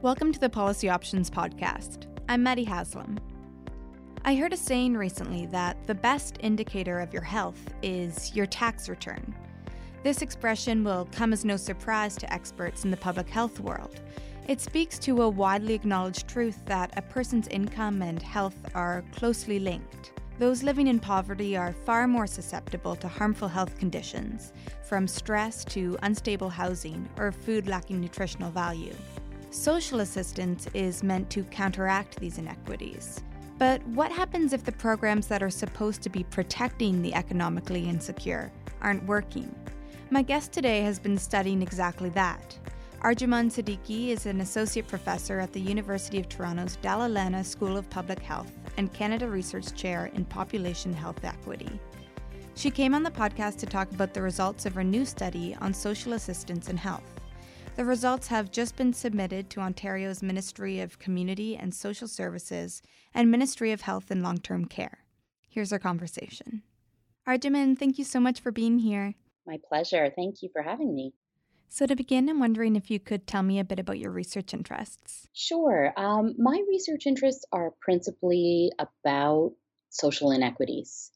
Welcome to the Policy Options Podcast. I'm Maddie Haslam. I heard a saying recently that the best indicator of your health is your tax return. This expression will come as no surprise to experts in the public health world. It speaks to a widely acknowledged truth that a person's income and health are closely linked. Those living in poverty are far more susceptible to harmful health conditions, from stress to unstable housing or food lacking nutritional value. Social assistance is meant to counteract these inequities. But what happens if the programs that are supposed to be protecting the economically insecure aren't working? My guest today has been studying exactly that. Arjumand Siddiqi is an associate professor at the University of Toronto's Dalla Lana School of Public Health and Canada Research Chair in Population Health Equity. She came on the podcast to talk about the results of her new study on social assistance and health. The results have just been submitted to Ontario's Ministry of Community and Social Services and Ministry of Health and Long Term Care. Here's our conversation. Arjumand, thank you so much for being here. My pleasure. Thank you for having me. So, to begin, I'm wondering if you could tell me a bit about your research interests. Sure. Um, my research interests are principally about social inequities.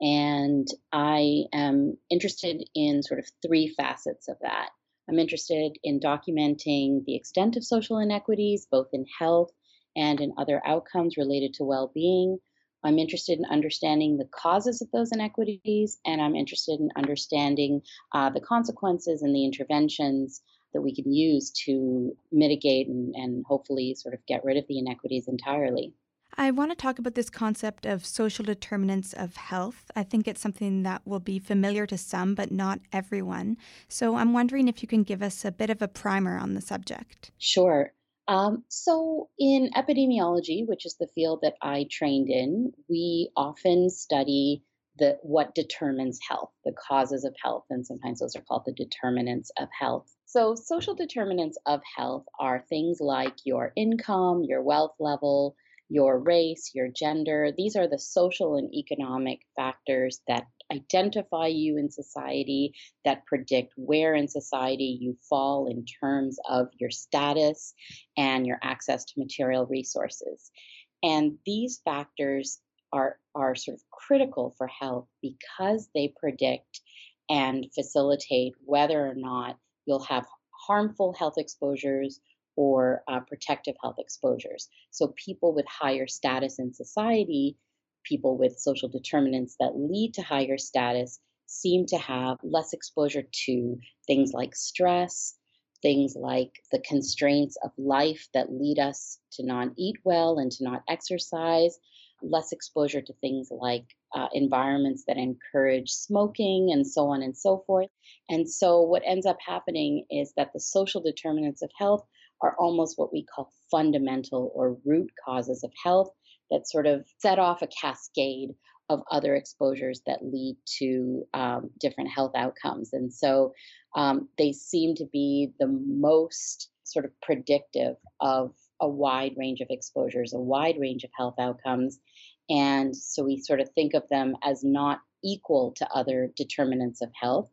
And I am interested in sort of three facets of that. I'm interested in documenting the extent of social inequities, both in health and in other outcomes related to well being. I'm interested in understanding the causes of those inequities, and I'm interested in understanding uh, the consequences and the interventions that we can use to mitigate and, and hopefully sort of get rid of the inequities entirely. I want to talk about this concept of social determinants of health. I think it's something that will be familiar to some, but not everyone. So I'm wondering if you can give us a bit of a primer on the subject. Sure. Um, so, in epidemiology, which is the field that I trained in, we often study the what determines health, the causes of health, and sometimes those are called the determinants of health. So, social determinants of health are things like your income, your wealth level, your race, your gender. These are the social and economic factors that identify you in society, that predict where in society you fall in terms of your status and your access to material resources. And these factors are, are sort of critical for health because they predict and facilitate whether or not you'll have harmful health exposures or uh, protective health exposures. So, people with higher status in society, people with social determinants that lead to higher status, seem to have less exposure to things like stress, things like the constraints of life that lead us to not eat well and to not exercise, less exposure to things like uh, environments that encourage smoking and so on and so forth. And so, what ends up happening is that the social determinants of health are almost what we call fundamental or root causes of health that sort of set off a cascade of other exposures that lead to um, different health outcomes. And so um, they seem to be the most sort of predictive of a wide range of exposures, a wide range of health outcomes. And so we sort of think of them as not equal to other determinants of health,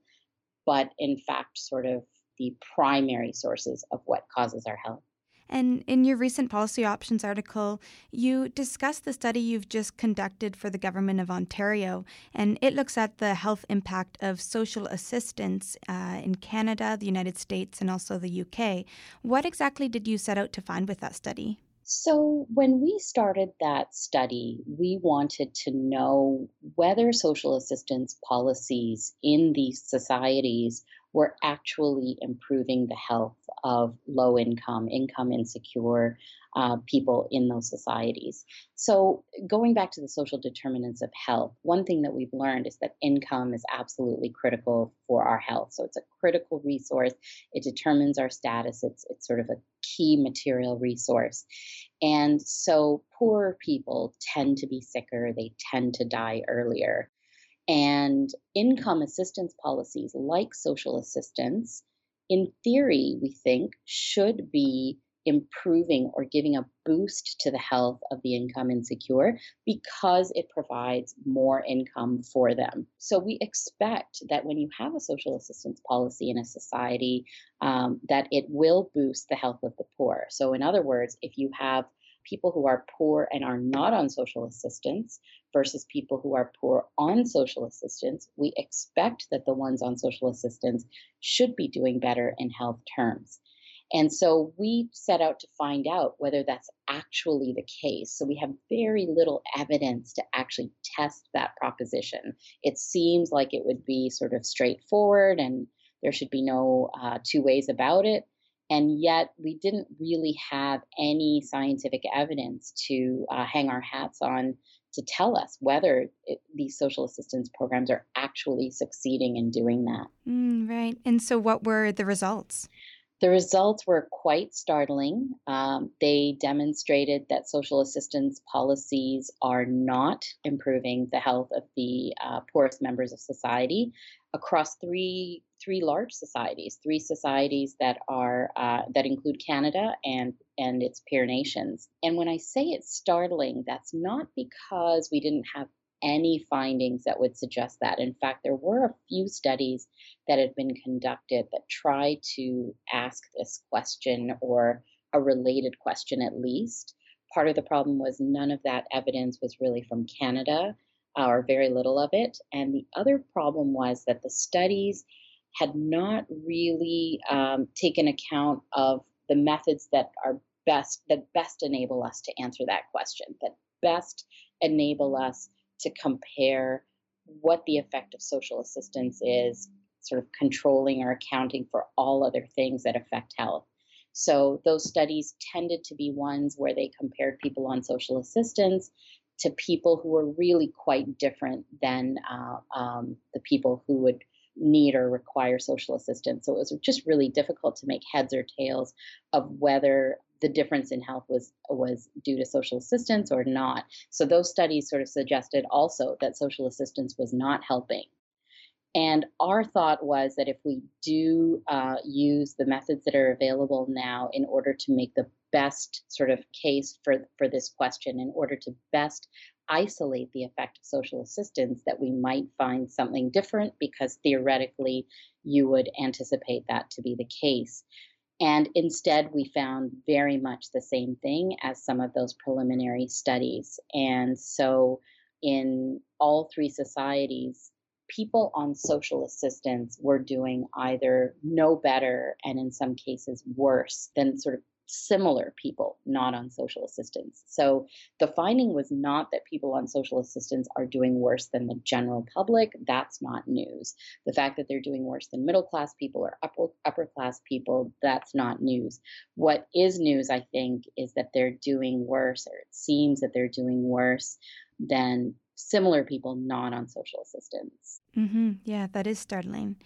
but in fact, sort of the primary sources of what causes our health. And in your recent Policy Options article, you discuss the study you've just conducted for the Government of Ontario, and it looks at the health impact of social assistance uh, in Canada, the United States, and also the UK. What exactly did you set out to find with that study? So, when we started that study, we wanted to know whether social assistance policies in these societies were actually improving the health of low income, income insecure uh, people in those societies. So, going back to the social determinants of health, one thing that we've learned is that income is absolutely critical for our health. So, it's a critical resource. It determines our status. It's it's sort of a key material resource. And so, poorer people tend to be sicker. They tend to die earlier. And income assistance policies like social assistance, in theory, we think should be improving or giving a boost to the health of the income insecure because it provides more income for them. So we expect that when you have a social assistance policy in a society, um, that it will boost the health of the poor. So in other words, if you have people who are poor and are not on social assistance versus people who are poor on social assistance, we expect that the ones on social assistance should be doing better in health terms. And so we set out to find out whether that's actually the case. So we have very little evidence to actually test that proposition. It seems like it would be sort of straightforward and there should be no uh, two ways about it. And yet we didn't really have any scientific evidence to uh, hang our hats on to tell us whether it, these social assistance programs are actually succeeding in doing that. Mm, right. And so, what were the results? The results were quite startling. Um, they demonstrated that social assistance policies are not improving the health of the uh, poorest members of society across three three large societies, three societies that are uh, that include Canada and and its peer nations. And when I say it's startling, that's not because we didn't have any findings that would suggest that. In fact, there were a few studies that had been conducted that tried to ask this question or a related question at least. Part of the problem was none of that evidence was really from Canada or very little of it. And the other problem was that the studies had not really um, taken account of the methods that are best that best enable us to answer that question that best enable us to compare what the effect of social assistance is, sort of controlling or accounting for all other things that affect health. So those studies tended to be ones where they compared people on social assistance to people who were really quite different than uh, um, the people who would need or require social assistance. So it was just really difficult to make heads or tails of whether the difference in health was was due to social assistance or not. So those studies sort of suggested also that social assistance was not helping. And our thought was that if we do uh, use the methods that are available now in order to make the best sort of case for, for this question, in order to best isolate the effect of social assistance, that we might find something different because theoretically you would anticipate that to be the case. And instead, we found very much the same thing as some of those preliminary studies. And so, in all three societies, people on social assistance were doing either no better and in some cases worse than sort of similar people not on social assistance. So the finding was not that people on social assistance are doing worse than the general public. That's not news. The fact that they're doing worse than middle class people or upper, upper class people, that's not news. What is news, I think, is that they're doing worse, or it seems that they're doing worse than similar people not on social assistance. Mm-hmm. Yeah, that is startling.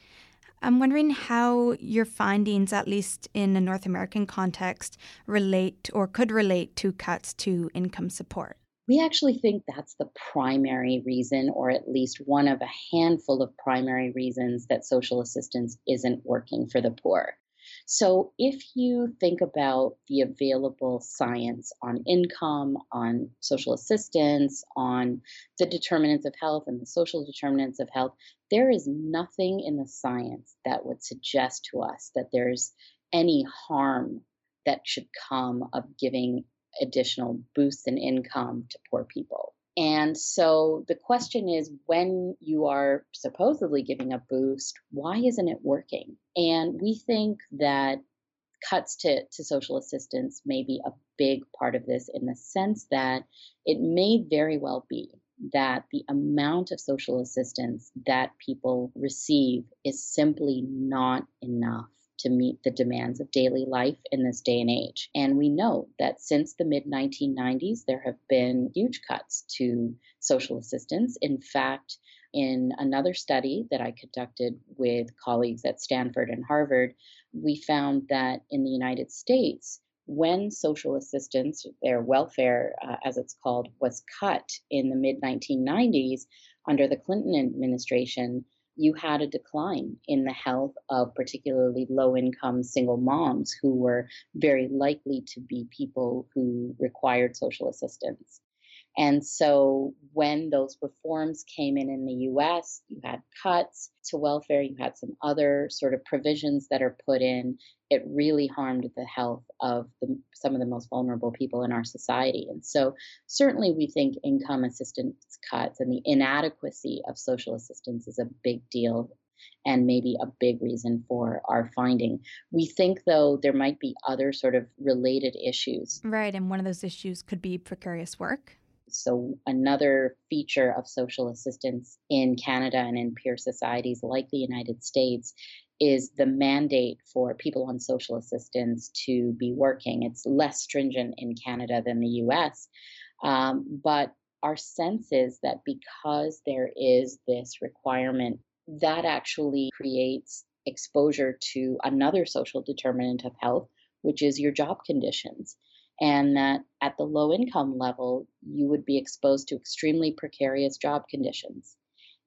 I'm wondering how your findings, at least in a North American context, relate or could relate to cuts to income support. We actually think that's the primary reason, or at least one of a handful of primary reasons that social assistance isn't working for the poor. So, if you think about the available science on income, on social assistance, on the determinants of health and the social determinants of health, there is nothing in the science that would suggest to us that there's any harm that should come of giving additional boosts in income to poor people. And so the question is when you are supposedly giving a boost, why isn't it working? And we think that cuts to, to social assistance may be a big part of this in the sense that it may very well be that the amount of social assistance that people receive is simply not enough to meet the demands of daily life in this day and age. And we know that since the mid 1990s, there have been huge cuts to social assistance. In fact, in another study that I conducted with colleagues at Stanford and Harvard, we found that in the United States, when social assistance, their welfare uh, as it's called, was cut in the mid 1990s under the Clinton administration, you had a decline in the health of particularly low income single moms who were very likely to be people who required social assistance. And so when those reforms came in in the US, you had cuts to welfare, you had some other sort of provisions that are put in. It really harmed the health of the, some of the most vulnerable people in our society. And so, certainly, we think income assistance cuts and the inadequacy of social assistance is a big deal and maybe a big reason for our finding. We think, though, there might be other sort of related issues. Right. And one of those issues could be precarious work. So, another feature of social assistance in Canada and in peer societies like the United States is the mandate for people on social assistance to be working. It's less stringent in Canada than the US. Um, but our sense is that because there is this requirement, that actually creates exposure to another social determinant of health, which is your job conditions and that at the low income level, you would be exposed to extremely precarious job conditions.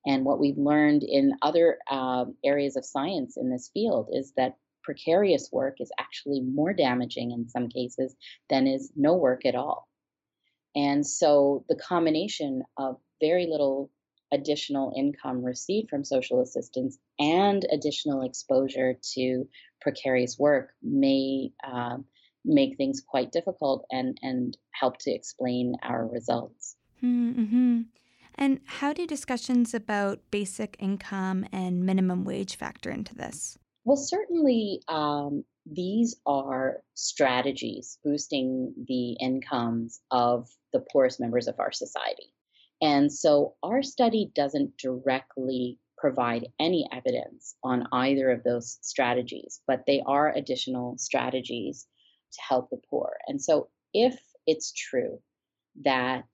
And what we've learned in other um, areas of science in this field is that precarious work is actually more damaging in some cases than is no work at all. And so the combination of very little additional income received from social assistance and additional exposure to precarious work may um, make things quite difficult and, and help to explain our results. Mm-hmm. And how do discussions about basic income and minimum wage factor into this? Well, certainly um, these are strategies boosting the incomes of the poorest members of our society. And so our study doesn't directly provide any evidence on either of those strategies, but they are additional strategies to help the poor. And so, if it's true that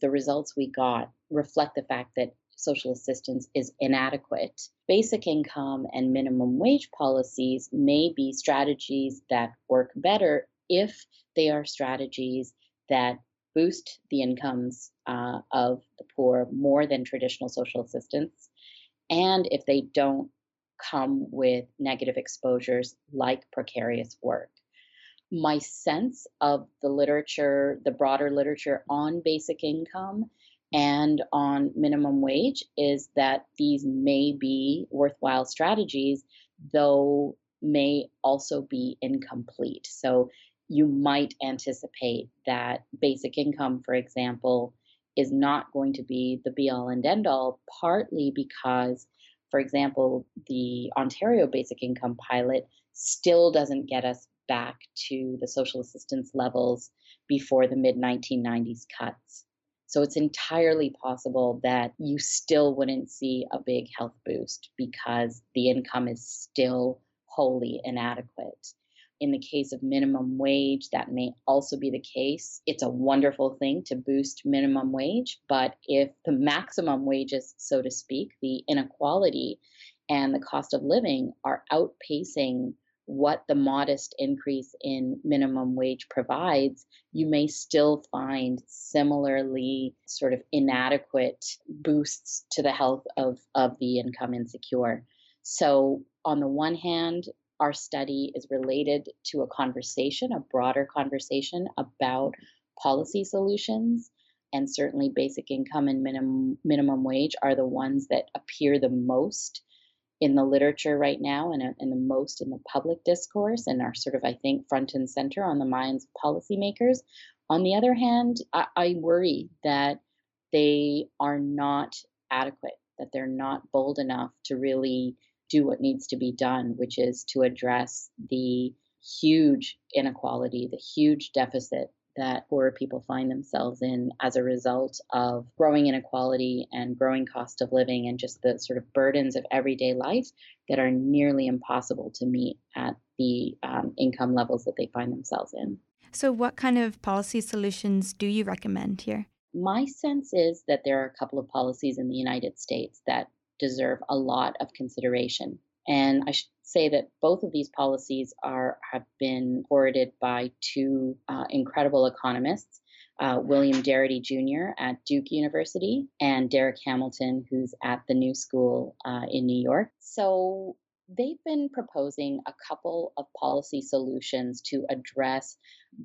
the results we got reflect the fact that social assistance is inadequate, basic income and minimum wage policies may be strategies that work better if they are strategies that boost the incomes uh, of the poor more than traditional social assistance, and if they don't come with negative exposures like precarious work my sense of the literature, the broader literature on basic income and on minimum wage is that these may be worthwhile strategies, though may also be incomplete. So you might anticipate that basic income, for example, is not going to be the be all and end all, partly because, for example, the Ontario basic income pilot still doesn't get us back to the social assistance levels before the mid 1990s cuts. So it's entirely possible that you still wouldn't see a big health boost because the income is still wholly inadequate. In the case of minimum wage, that may also be the case. It's a wonderful thing to boost minimum wage, but if the maximum wages, so to speak, the inequality and the cost of living are outpacing what the modest increase in minimum wage provides, you may still find similarly sort of inadequate boosts to the health of, of the income insecure. So, on the one hand, our study is related to a conversation, a broader conversation about policy solutions. And certainly, basic income and minimum, minimum wage are the ones that appear the most in the literature right now and, uh, and the most in the public discourse and are sort of, I think, front and center on the minds of policymakers. On the other hand, I, I worry that they are not adequate, that they're not bold enough to really do what needs to be done, which is to address the huge inequality, the huge deficit that poorer people find themselves in as a result of growing inequality and growing cost of living and just the sort of burdens of everyday life that are nearly impossible to meet at the um, income levels that they find themselves in. So, what kind of policy solutions do you recommend here? My sense is that there are a couple of policies in the United States that deserve a lot of consideration. And I should say that both of these policies are have been forwarded by two uh, incredible economists, uh, William Darity Jr. at Duke University and Darrick Hamilton, who's at the New School uh, in New York. So they've been proposing a couple of policy solutions to address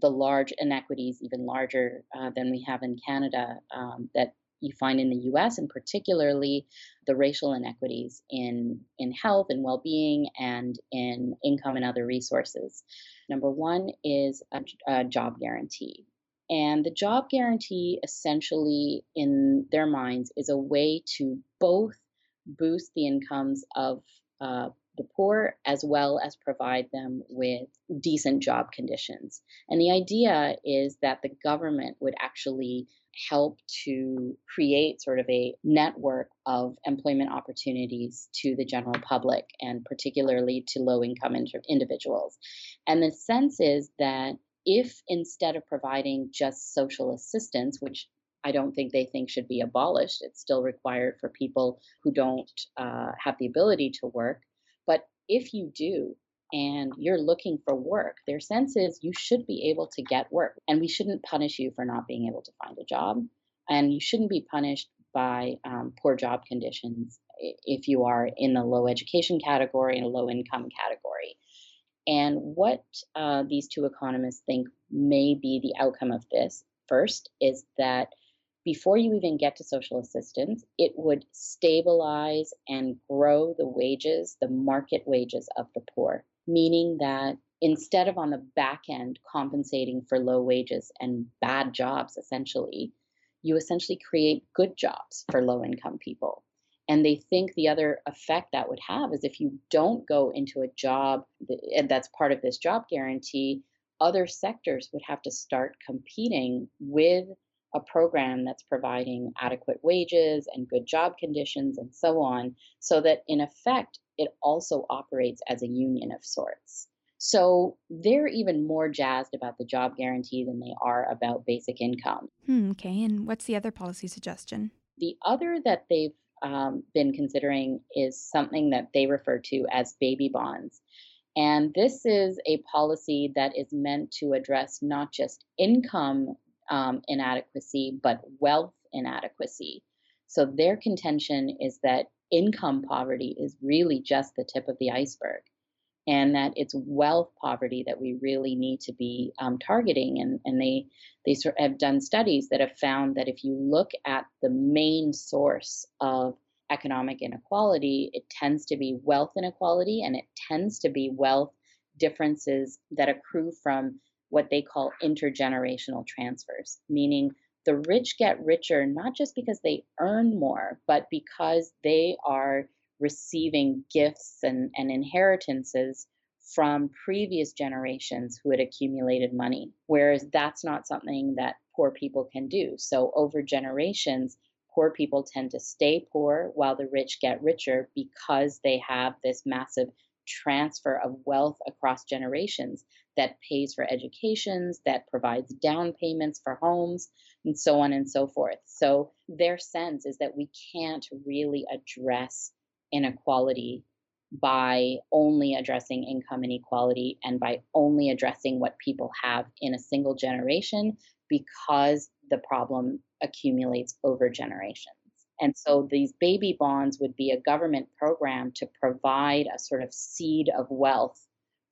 the large inequities, even larger uh, than we have in Canada, um, that you find in the US, and particularly the racial inequities in, in health and well being and in income and other resources. Number one is a, a job guarantee. And the job guarantee, essentially, in their minds, is a way to both boost the incomes of uh, the poor as well as provide them with decent job conditions. And the idea is that the government would actually help to create sort of a network of employment opportunities to the general public and particularly to low income individuals. And the sense is that if instead of providing just social assistance, which I don't think they think should be abolished. It's still required for people who don't uh, have the ability to work. But if you do, and you're looking for work, their sense is you should be able to get work. And we shouldn't punish you for not being able to find a job. And you shouldn't be punished by um, poor job conditions if you are in the low education category and low income category. And what uh, these two economists think may be the outcome of this first is that before you even get to social assistance, it would stabilize and grow the wages, the market wages of the poor, meaning that instead of on the back end compensating for low wages and bad jobs, essentially, you essentially create good jobs for low income people. And they think the other effect that would have is if you don't go into a job that's part of this job guarantee, other sectors would have to start competing with a program that's providing adequate wages and good job conditions and so on, so that in effect, it also operates as a union of sorts. So they're even more jazzed about the job guarantee than they are about basic income. Hmm, okay, and what's the other policy suggestion? The other that they've um, been considering is something that they refer to as baby bonds. And this is a policy that is meant to address not just income um, inadequacy, but wealth inadequacy. So their contention is that income poverty is really just the tip of the iceberg, and that it's wealth poverty that we really need to be um, targeting. And, and they they sort of have done studies that have found that if you look at the main source of economic inequality, it tends to be wealth inequality, and it tends to be wealth differences that accrue from what they call intergenerational transfers, meaning the rich get richer not just because they earn more, but because they are receiving gifts and, and inheritances from previous generations who had accumulated money. Whereas that's not something that poor people can do. So, over generations, poor people tend to stay poor while the rich get richer because they have this massive transfer of wealth across generations that pays for educations, that provides down payments for homes, and so on and so forth. So their sense is that we can't really address inequality by only addressing income inequality and by only addressing what people have in a single generation because the problem accumulates over generations. And so these baby bonds would be a government program to provide a sort of seed of wealth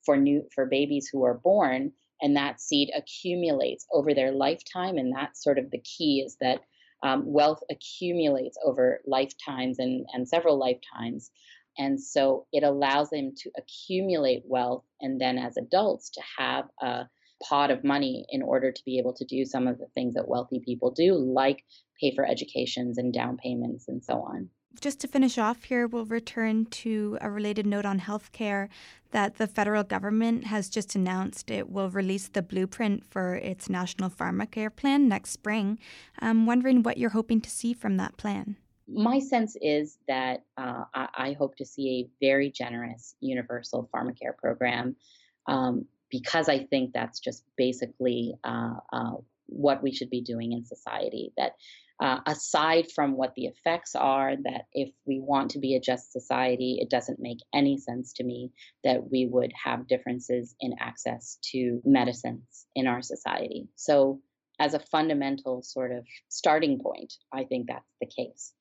for new for babies who are born and that seed accumulates over their lifetime and that's sort of the key is that um, wealth accumulates over lifetimes and, and several lifetimes. And so it allows them to accumulate wealth and then as adults to have a pot of money in order to be able to do some of the things that wealthy people do like pay for educations and down payments and so on just to finish off here, we'll return to a related note on healthcare that the federal government has just announced it will release the blueprint for its national pharmacare plan next spring. I'm wondering what you're hoping to see from that plan. My sense is that uh, I, I, hope to see a very generous universal pharmacare program um, because I think that's just basically uh, uh, what we should be doing in society. That uh, aside from what the effects are, that if we want to be a just society, it doesn't make any sense to me that we would have differences in access to medicines in our society. So, as a fundamental sort of starting point, I think that's the case.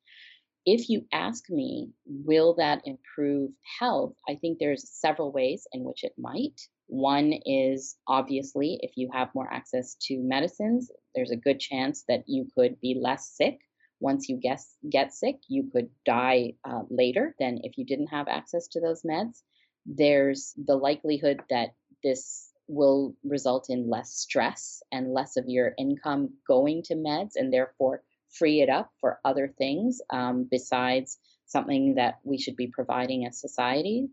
If you ask me, will that improve health? I think there's several ways in which it might. One is obviously if you have more access to medicines, there's a good chance that you could be less sick. Once you get, get sick, you could die uh, later than if you didn't have access to those meds. There's the likelihood that this will result in less stress and less of your income going to meds and therefore free it up for other things um, besides something that we should be providing as society.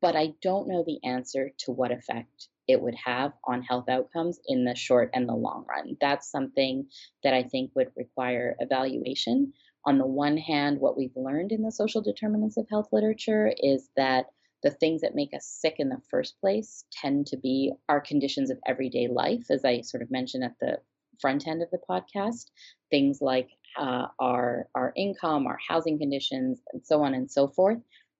But I don't know the answer to what effect it would have on health outcomes in the short and the long run. That's something that I think would require evaluation. On the one hand, what we've learned in the social determinants of health literature is that the things that make us sick in the first place tend to be our conditions of everyday life, as I sort of mentioned at the front end of the podcast. Things like uh, our our income, our housing conditions, and so on and so forth.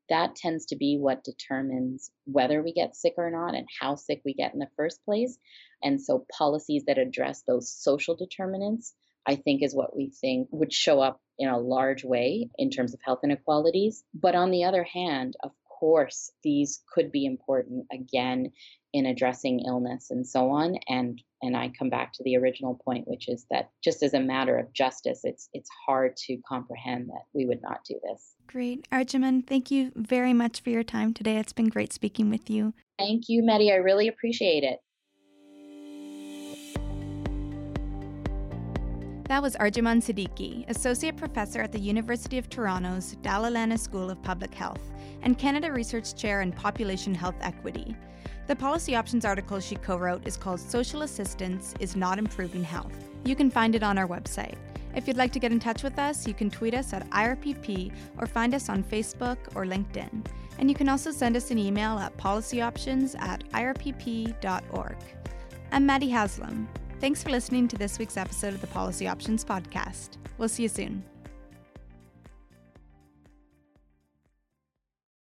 That tends to be what determines whether we get sick or not and how sick we get in the first place. And so, policies that address those social determinants, I think, is what we think would show up in a large way in terms of health inequalities. But on the other hand, of course, these could be important again in addressing illness and so on. And and I come back to the original point, which is that just as a matter of justice, it's it's hard to comprehend that we would not do this. Great. Arjumand, thank you very much for your time today. It's been great speaking with you. Thank you, Maddie. I really appreciate it. That was Arjumand Siddiqi, Associate Professor at the University of Toronto's Dalla Lana School of Public Health and Canada Research Chair in Population Health Equity. The Policy Options article she co wrote is called Social Assistance is Not Improving Health. You can find it on our website. If you'd like to get in touch with us, you can tweet us at IRPP or find us on Facebook or LinkedIn. And you can also send us an email at policyoptions at irpp.org. I'm Maddie Haslam. Thanks for listening to this week's episode of the Policy Options Podcast. We'll see you soon.